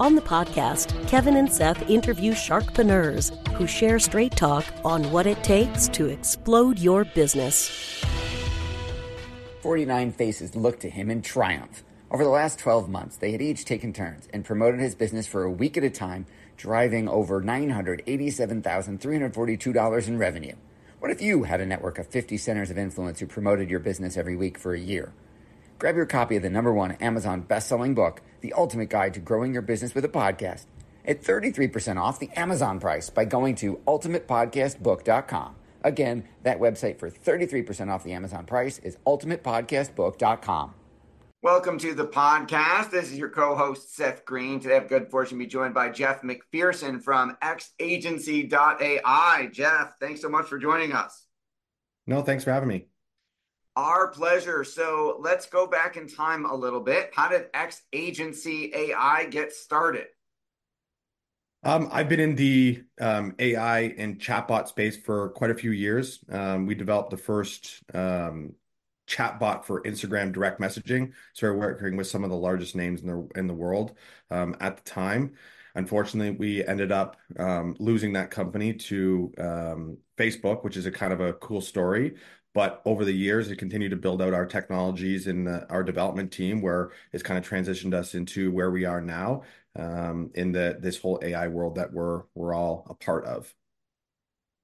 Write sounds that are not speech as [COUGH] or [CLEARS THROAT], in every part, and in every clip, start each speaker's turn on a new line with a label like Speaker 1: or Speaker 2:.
Speaker 1: On the podcast, Kevin and Seth interview sharkpreneurs who share straight talk on what it takes to explode your business.
Speaker 2: 49 faces looked to him in triumph. Over the last 12 months, they had each taken turns and promoted his business for a week at a time driving over $987,342 in revenue. What if you had a network of 50 centers of influence who promoted your business every week for a year? Grab your copy of the number one Amazon best-selling book, The Ultimate Guide to Growing Your Business with a Podcast, at 33% off the Amazon price by going to ultimatepodcastbook.com. Again, that website for 33% off the Amazon price is ultimatepodcastbook.com. Welcome to the podcast. This is your co-host Seth Greene. Today I have good fortune to be joined by Jeff MacPherson from xagency.ai. Jeff, thanks so much for joining us.
Speaker 3: No, thanks for having me.
Speaker 2: Our pleasure. So let's go back in time a little bit. How did X Agency AI get started?
Speaker 3: Um, I've been in the um, AI and chatbot space for quite a few years. Um, we developed the first um, chatbot for Instagram direct messaging. So we're working with some of the largest names in the in the world um, at the time. Unfortunately, we ended up um, losing that company to Facebook, which is a kind of a cool story. But over the years, it continued to build out our technologies and our development team, where it's kind of transitioned us into where we are now um, in the this whole AI world that we're we're all a part of.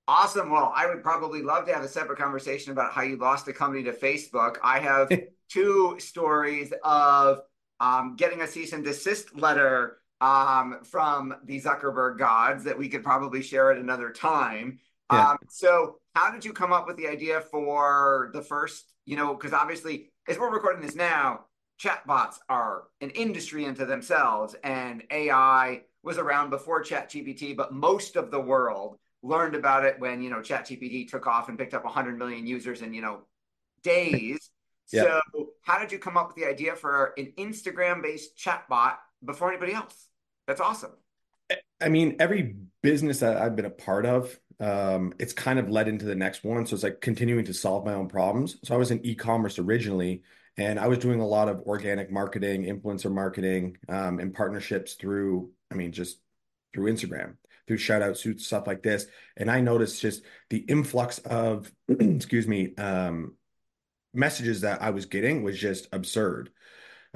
Speaker 2: Awesome. Well, I would probably love to have a separate conversation about how you lost the company to Facebook. I have [LAUGHS] two stories of um, getting a cease and desist letter um, from the Zuckerberg gods that we could probably share at another time. Yeah. Um, so, how did you come up with the idea for the first? You know, because obviously, as we're recording this now, chatbots are an industry into themselves, and AI was around before ChatGPT, but most of the world learned about it when you know ChatGPT took off and picked up 100 million users in you know days. [LAUGHS] yeah. So, how did you come up with the idea for an Instagram-based chatbot before anybody else? That's awesome.
Speaker 3: I mean, every business that I've been a part of, um, it's kind of led into the next one. So it's like continuing to solve my own problems. So I was in e-commerce originally, and I was doing a lot of organic marketing, influencer marketing, um, and partnerships through, I mean, just through Instagram through shout out suits, stuff like this. And I noticed just the influx of, [CLEARS THROAT] excuse me, um, messages that I was getting was just absurd.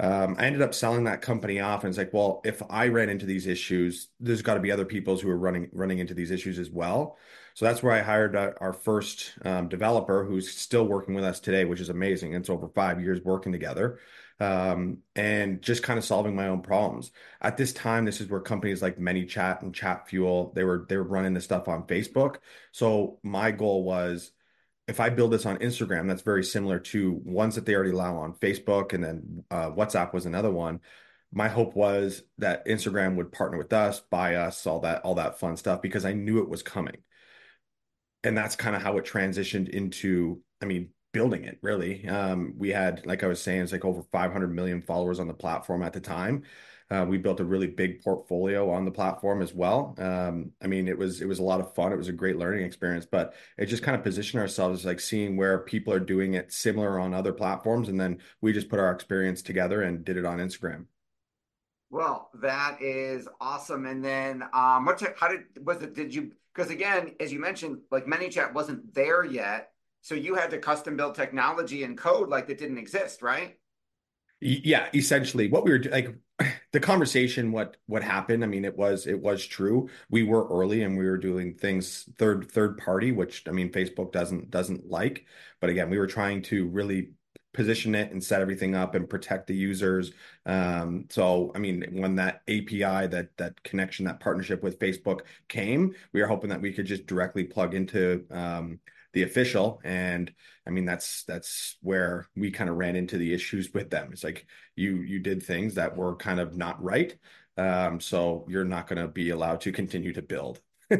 Speaker 3: Um, I ended up selling that company off, and it's like, well, if I ran into these issues, there's got to be other people who are running running into these issues as well. So that's where I hired uh, our first um, developer, who's still working with us today, which is amazing. It's over five years working together um, and just kind of solving my own problems. At this time, this is where companies like ManyChat and Chatfuel they were they were running this stuff on Facebook. So my goal was if I build this on Instagram, that's very similar to ones that they already allow on Facebook, and then uh, WhatsApp was another one. My hope was that Instagram would partner with us, buy us, all that all that fun stuff because I knew it was coming. And that's kind of how it transitioned into. I mean, building it really um, we had like i was saying it's like over 500 million followers on the platform at the time we built a really big portfolio on the platform as well. Um, i mean it was it was a lot of fun. It was a great learning experience but it just kind of positioned ourselves like seeing where people are doing it similar on other platforms and then we just put our experience together and did it on instagram.
Speaker 2: Well that is awesome. And then um what how did was it did you because again as you mentioned like ManyChat wasn't there yet so you had to custom build technology and code like that didn't exist, right?
Speaker 3: Yeah, essentially. What we were like the conversation what what happened i mean it was it was true. We were early and we were doing things third third party which i mean facebook doesn't doesn't like. But again we were trying to really position it and set everything up and protect the users. Um, so i mean when that api that that connection that partnership with facebook came we were hoping that we could just directly plug into um, the official and i mean that's that's where we kind of ran into the issues with them it's like you you did things that were kind of not right Um, so you're not going to be allowed to continue to build. [LAUGHS]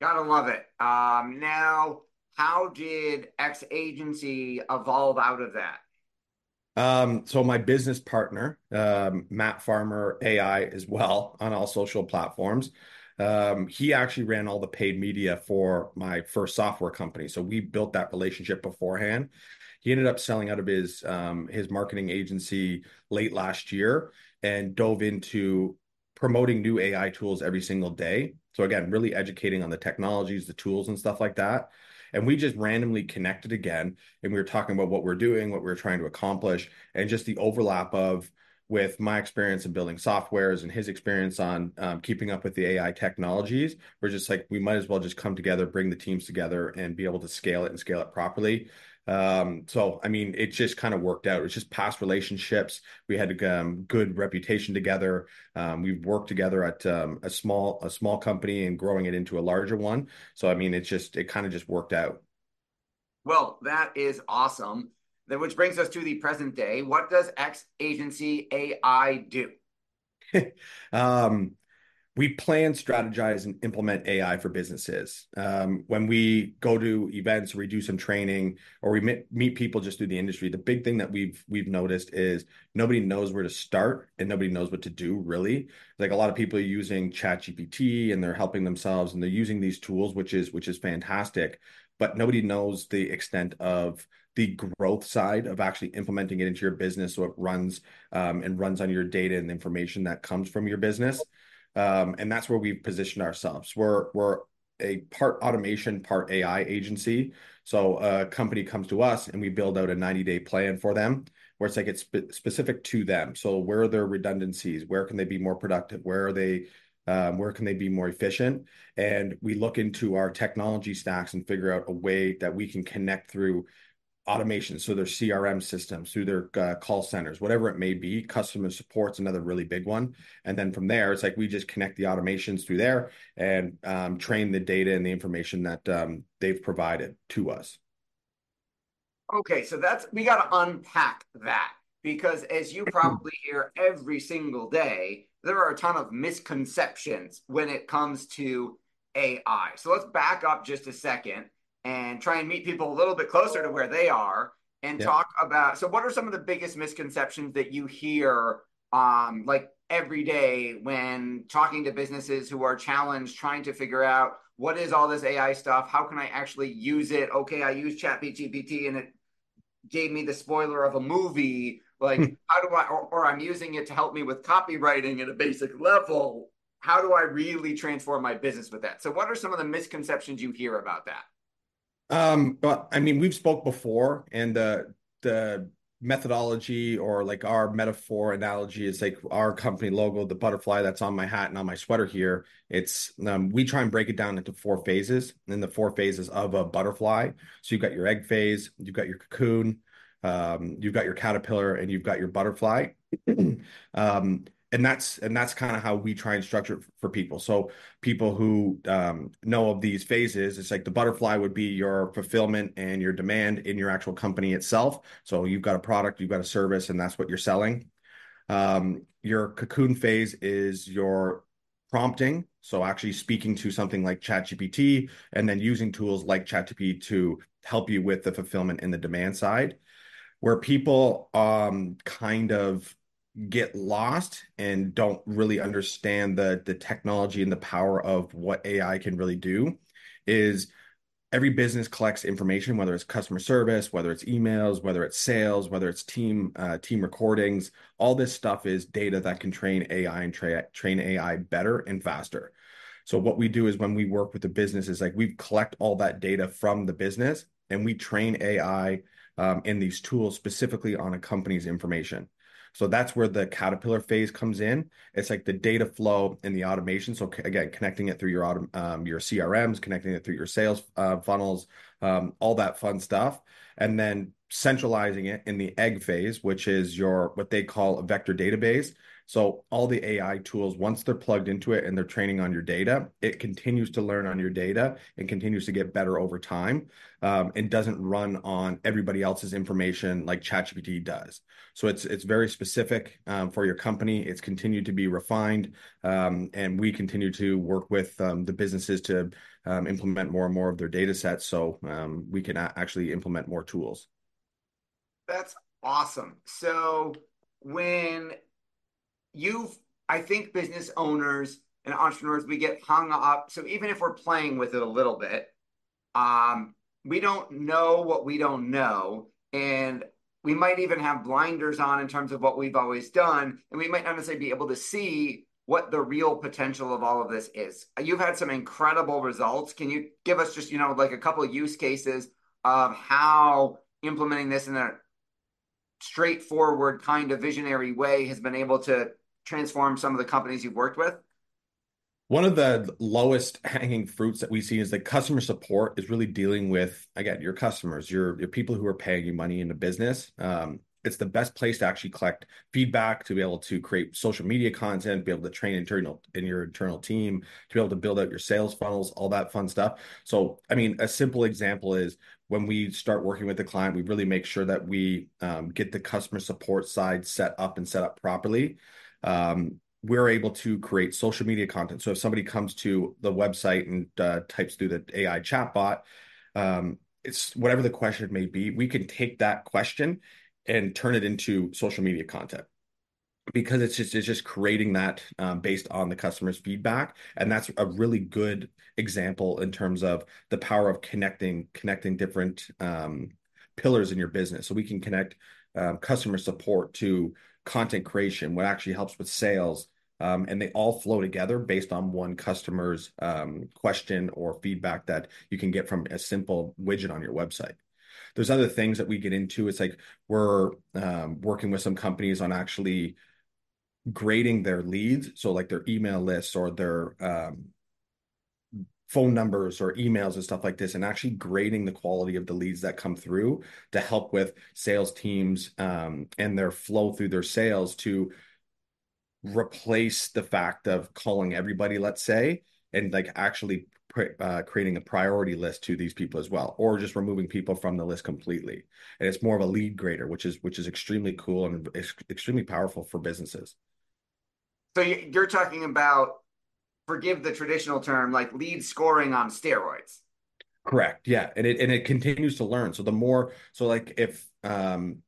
Speaker 2: Gotta love it. Um, now, how did X Agency evolve out of that?
Speaker 3: Um, so my business partner, um, Matt Farmer AI as well on all social platforms. Um, he actually ran all the paid media for my first software company. So we built that relationship beforehand. He ended up selling out of his um, his marketing agency late last year and dove into promoting new AI tools every single day. So again, really educating on the technologies, the tools, and stuff like that. And we just randomly connected again, and we were talking about what we're doing, what we we're trying to accomplish, and just the overlap of with my experience in building softwares and his experience on um, keeping up with the AI technologies, we're just like we might as well just come together, bring the teams together, and be able to scale it and scale it properly. Um, so I mean, it just kind of worked out. It's just past relationships. We had a um, good reputation together. Um, we've worked together at um, a small a small company and growing it into a larger one. So I mean, it's just it kind of just worked out.
Speaker 2: Well, that is awesome. Then, which brings us to the present day. What does X Agency AI do? [LAUGHS]
Speaker 3: um, we plan, strategize, and implement AI for businesses. Um, when we go to events, or we do some training, or we meet, meet people just through the industry, the big thing that we've we've noticed is nobody knows where to start and nobody knows what to do. Really, like a lot of people are using ChatGPT and they're helping themselves and they're using these tools, which is which is fantastic, but nobody knows the extent of the growth side of actually implementing it into your business so it runs um, and runs on your data and information that comes from your business. Um, and that's where we've positioned ourselves. We're we're a part automation, part AI agency. So a company comes to us and we build out a 90 day plan for them where it's like it's spe- specific to them. So where are their redundancies? Where can they be more productive? Where are they? Um, where can they be more efficient? And we look into our technology stacks and figure out a way that we can connect through automation, so their CRM systems, through their uh, call centers, whatever it may be. Customer support's another really big one. And then from there, it's like we just connect the automations through there and um, train the data and the information that um, they've provided to us.
Speaker 2: Okay, so that's we got to unpack that because as you probably hear every single day, there are a ton of misconceptions when it comes to AI. So let's back up just a second and try and meet people a little bit closer to where they are and yeah. talk about so what are some of the biggest misconceptions that you hear um like every day when talking to businesses who are challenged trying to figure out what is all this AI stuff? How can I actually use it? Okay I use ChatGPT and it gave me the spoiler of a movie. Like hmm. how do I or, or I'm using it to help me with copywriting at a basic level. How do I really transform my business with that? So what are some of the misconceptions you hear about that
Speaker 3: um, but I mean, we've spoke before, and the the methodology or like our metaphor analogy is like our company logo, the butterfly that's on my hat and on my sweater here. It's um, we try and break it down into four phases, and the four phases of a butterfly. So you've got your egg phase, you've got your cocoon, um, you've got your caterpillar, and you've got your butterfly. [CLEARS THROAT] um, and that's and that's kind of how we try and structure it for people. So people who um, know of these phases it's like the butterfly would be your fulfillment and your demand in your actual company itself. So you've got a product you've got a service and that's what you're selling. Um, your cocoon phase is your prompting. So actually speaking to something like chatgpt and then using tools like chatgpt to help you with the fulfillment and the demand side where people um, kind of get lost and don't really understand the the technology and the power of what AI can really do is every business collects information whether it's customer service whether it's emails whether it's sales whether it's team uh, team recordings. All this stuff is data that can train ai and tra- train ai better and faster. So what we do is when we work with the business is like we collect all that data from the business and we train ai um, in these tools specifically on a company's information so that's where the Caterpillar phase comes in. It's like the data flow and the automation. So again, connecting it through your autom- um, your CRMs, connecting it through your sales uh, funnels, um, all that fun stuff, and then centralizing it in the egg phase, which is your what they call a vector database. So all the AI tools, once they're plugged into it and they're training on your data, it continues to learn on your data and continues to get better over time, um, and doesn't run on everybody else's information like ChatGPT does. So it's it's very specific um, for your company. It's continued to be refined, um, and we continue to work with um, the businesses to um, implement more and more of their data sets, so um, we can actually implement more tools.
Speaker 2: That's awesome. So when you I think business owners and entrepreneurs, we get hung up. So even if we're playing with it a little bit, um, we don't know what we don't know. And we might even have blinders on in terms of what we've always done. And we might not necessarily be able to see what the real potential of all of this is. You've had some incredible results. Can you give us just, you know, like a couple of use cases of how implementing this in a straightforward kind of visionary way has been able to transform some of the companies you've worked with?
Speaker 3: One of the lowest hanging fruits that we see is that customer support is really dealing with, again, your customers, your, your people who are paying you money in the business. Um, it's the best place to actually collect feedback, to be able to create social media content, be able to train internal in your internal team, to be able to build out your sales funnels, all that fun stuff. So, I mean, a simple example is when we start working with the client, we really make sure that we um, get the customer support side set up and set up properly um, we're able to create social media content. So if somebody comes to the website and uh, types through the AI chatbot, um, it's whatever the question may be, we can take that question and turn it into social media content. Because it's just it's just creating that um, based on the customer's feedback. And that's a really good example in terms of the power of connecting connecting different um, pillars in your business. So we can connect um, customer support to content creation, what actually helps with sales. Um, and they all flow together based on one customer's um, question or feedback that you can get from a simple widget on your website. There's other things that we get into. It's like we're um, working with some companies on actually grading their leads, so like their email lists or their um, phone numbers or emails and stuff like this and actually grading the quality of the leads that come through to help with sales teams um, and their flow through their sales to replace the fact of calling everybody let's say and like actually uh, creating a priority list to these people as well or just removing people from the list completely. And it's more of a lead grader which is which is extremely cool and extremely powerful for businesses.
Speaker 2: So you're talking about forgive the traditional term, like lead scoring on steroids.
Speaker 3: Correct. Yeah. And it and it continues to learn. So the more so like if um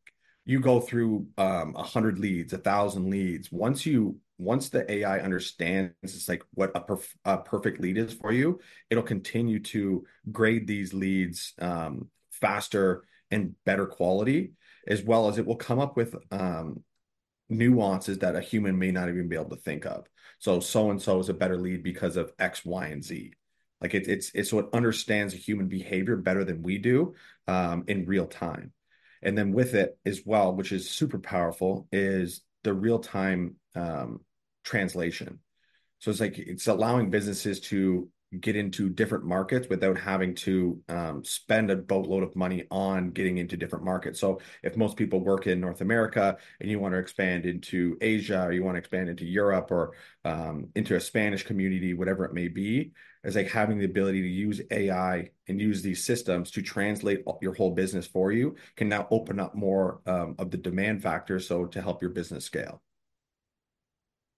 Speaker 3: you go through um a hundred leads, a thousand leads, once you once the AI understands it's like what a, perf- a perfect lead is for you, it'll continue to grade these leads um faster and better quality, as well as it will come up with um nuances that a human may not even be able to think of. So so and so is a better lead because of X, Y, and Z. Like it, it's it's what understands human behavior better than we do um, in real time. And then with it as well, which is super powerful, is the real time um, translation. So it's like it's allowing businesses to get into different markets without having to um, spend a boatload of money on getting into different markets. So if most people work in North America and you want to expand into Asia or you want to expand into Europe or um, into a Spanish community, whatever it may be, is like having the ability to use AI and use these systems to translate your whole business for you can now open up more um, of the demand factor. So to help your business scale.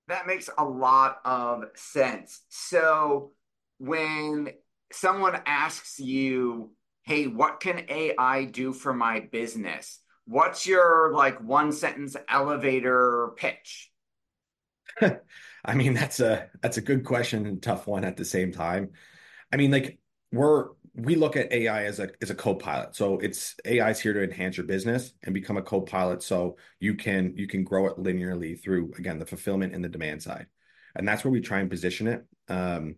Speaker 2: That makes a lot of sense. So when someone asks you, hey, what can AI do for my business? What's your like one sentence elevator pitch? [LAUGHS]
Speaker 3: I mean, that's a that's a good question and tough one at the same time. I mean, like we're we look at AI as a as a co-pilot. So it's AI is here to enhance your business and become a co-pilot so you can you can grow it linearly through again the fulfillment and the demand side. And that's where we try and position it. Um,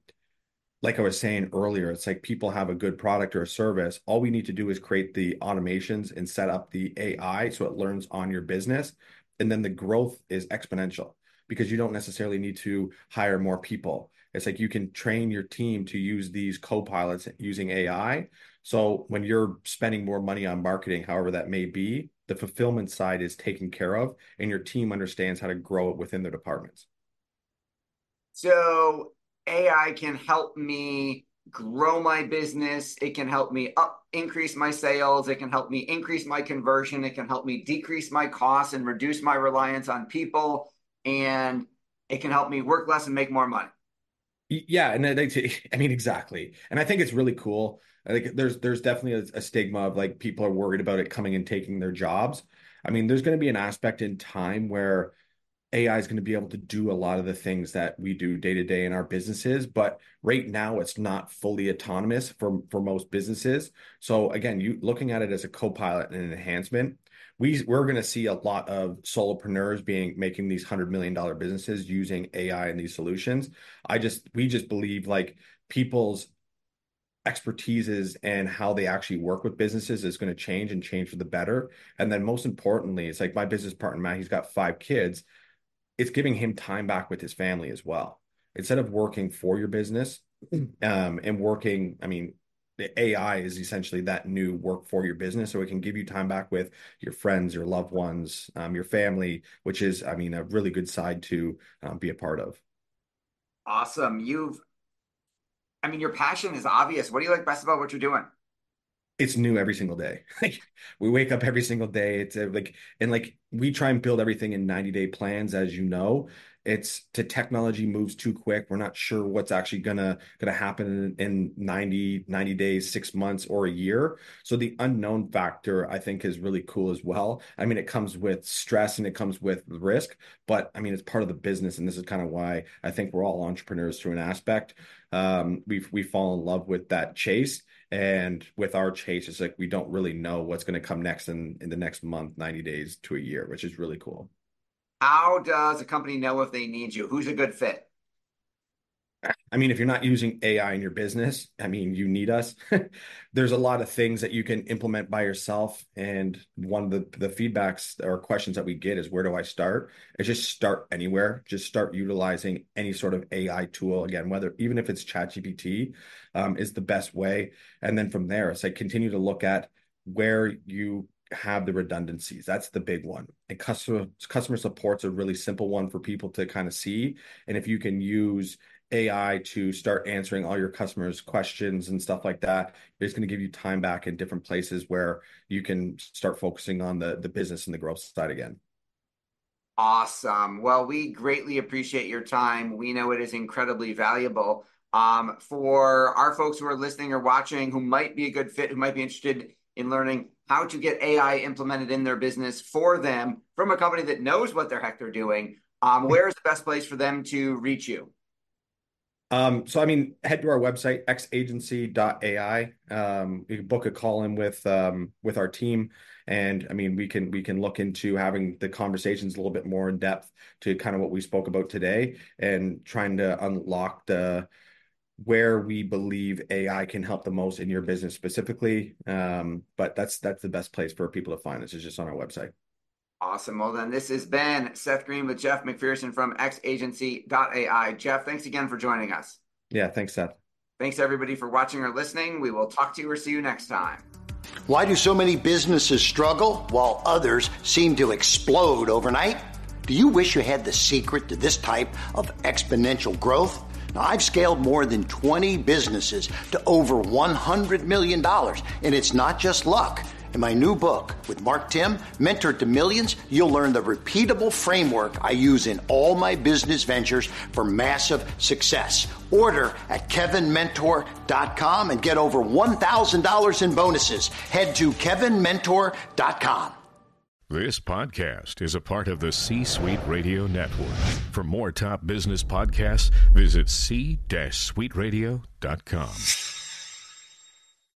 Speaker 3: like I was saying earlier, it's like people have a good product or a service. All we need to do is create the automations and set up the AI so it learns on your business. And then the growth is exponential because you don't necessarily need to hire more people. It's like you can train your team to use these co-pilots using AI So when you're spending more money on marketing, however that may be, the fulfillment side is taken care of and your team understands how to grow it within their departments.
Speaker 2: So AI can help me grow my business. It can help me up increase my sales. It can help me increase my conversion. It can help me decrease my costs and reduce my reliance on people. And it can help me work less and make more money.
Speaker 3: Yeah, and they, [LAUGHS] I mean exactly. And I think it's really cool. I think there's there's definitely a, a stigma of like people are worried about it coming and taking their jobs. I mean, there's going to be an aspect in time where AI is going to be able to do a lot of the things that we do day to day in our businesses, but right now it's not fully autonomous for for most businesses. So again, you looking at it as a co-pilot and an enhancement, we we're going to see a lot of solopreneurs being making these hundred million dollar businesses using AI and these solutions. I just we just believe like people's expertises and how they actually work with businesses is going to change and change for the better. And then most importantly, it's like my business partner Matt, he's got five kids it's giving him time back with his family as well. Instead of working for your business [CLEARS THROAT] um, and working, I mean, the AI is essentially that new work for your business. So it can give you time back with your friends, your loved ones, um, your family, which is, I mean, a really good side to um, be a part of.
Speaker 2: Awesome. You've, I mean, your passion is obvious. What do you like best about what you're doing?
Speaker 3: It's new every single day. [LAUGHS] Like we wake up every single day. It's like and like we try and build everything in 90 day plans, as you know. It's to technology moves too quick. We're not sure what's actually gonna gonna happen in, in 90, 90 days, six months, or a year. So the unknown factor I think is really cool as well. I mean, it comes with stress and it comes with risk, but I mean it's part of the business, and this is kind of why I think we're all entrepreneurs through an aspect. Um, we we fall in love with that chase and with our chase, it's like we don't really know what's going to come next in, in the next month, 90 days to a year, which is really cool.
Speaker 2: How does a company know if they need you? Who's a good fit?
Speaker 3: I mean, if you're not using AI in your business, I mean, you need us. [LAUGHS] There's a lot of things that you can implement by yourself. And one of the, the feedbacks or questions that we get is where do I start? It's just start anywhere. Just start utilizing any sort of AI tool. Again, whether even if it's ChatGPT um, is the best way. And then from there, it's like continue to look at where you have the redundancies. That's the big one. And customer customer support's a really simple one for people to kind of see. And if you can use AI to start answering all your customers' questions and stuff like that. It's going to give you time back in different places where you can start focusing on the the business and the growth side again.
Speaker 2: Awesome. Well, we greatly appreciate your time. We know it is incredibly valuable. Um, for our folks who are listening or watching who might be a good fit, who might be interested in learning how to get AI implemented in their business for them from a company that knows what the heck they're doing, um, [LAUGHS] where is the best place for them to reach you?
Speaker 3: Um, so I mean, head to our website, xagency.ai. Um, you can book a call in with um, with our team. And I mean, we can we can look into having the conversations a little bit more in depth to kind of what we spoke about today and trying to unlock the where we believe AI can help the most in your business specifically. But that's that's the best place for people to find us is just on our website.
Speaker 2: Awesome. Well, then this has been Seth Greene with Jeff MacPherson from xagency.ai. Jeff, thanks again for joining us.
Speaker 3: Yeah, thanks, Seth.
Speaker 2: Thanks, everybody, for watching or listening. We will talk to you or see you next time.
Speaker 4: Why do so many businesses struggle while others seem to explode overnight? Do you wish you had the secret to this type of exponential growth? Now, I've scaled more than 20 businesses to over $100 million, and it's not just luck. In my new book with Mark Timm, Mentor to Millions, you'll learn the repeatable framework I use in all my business ventures for massive success. Order at kevinmentor.com and get over $1,000 in bonuses. Head to kevinmentor.com.
Speaker 5: This podcast is a part of the C Suite Radio Network. For more top business podcasts, visit c-suiteradio.com.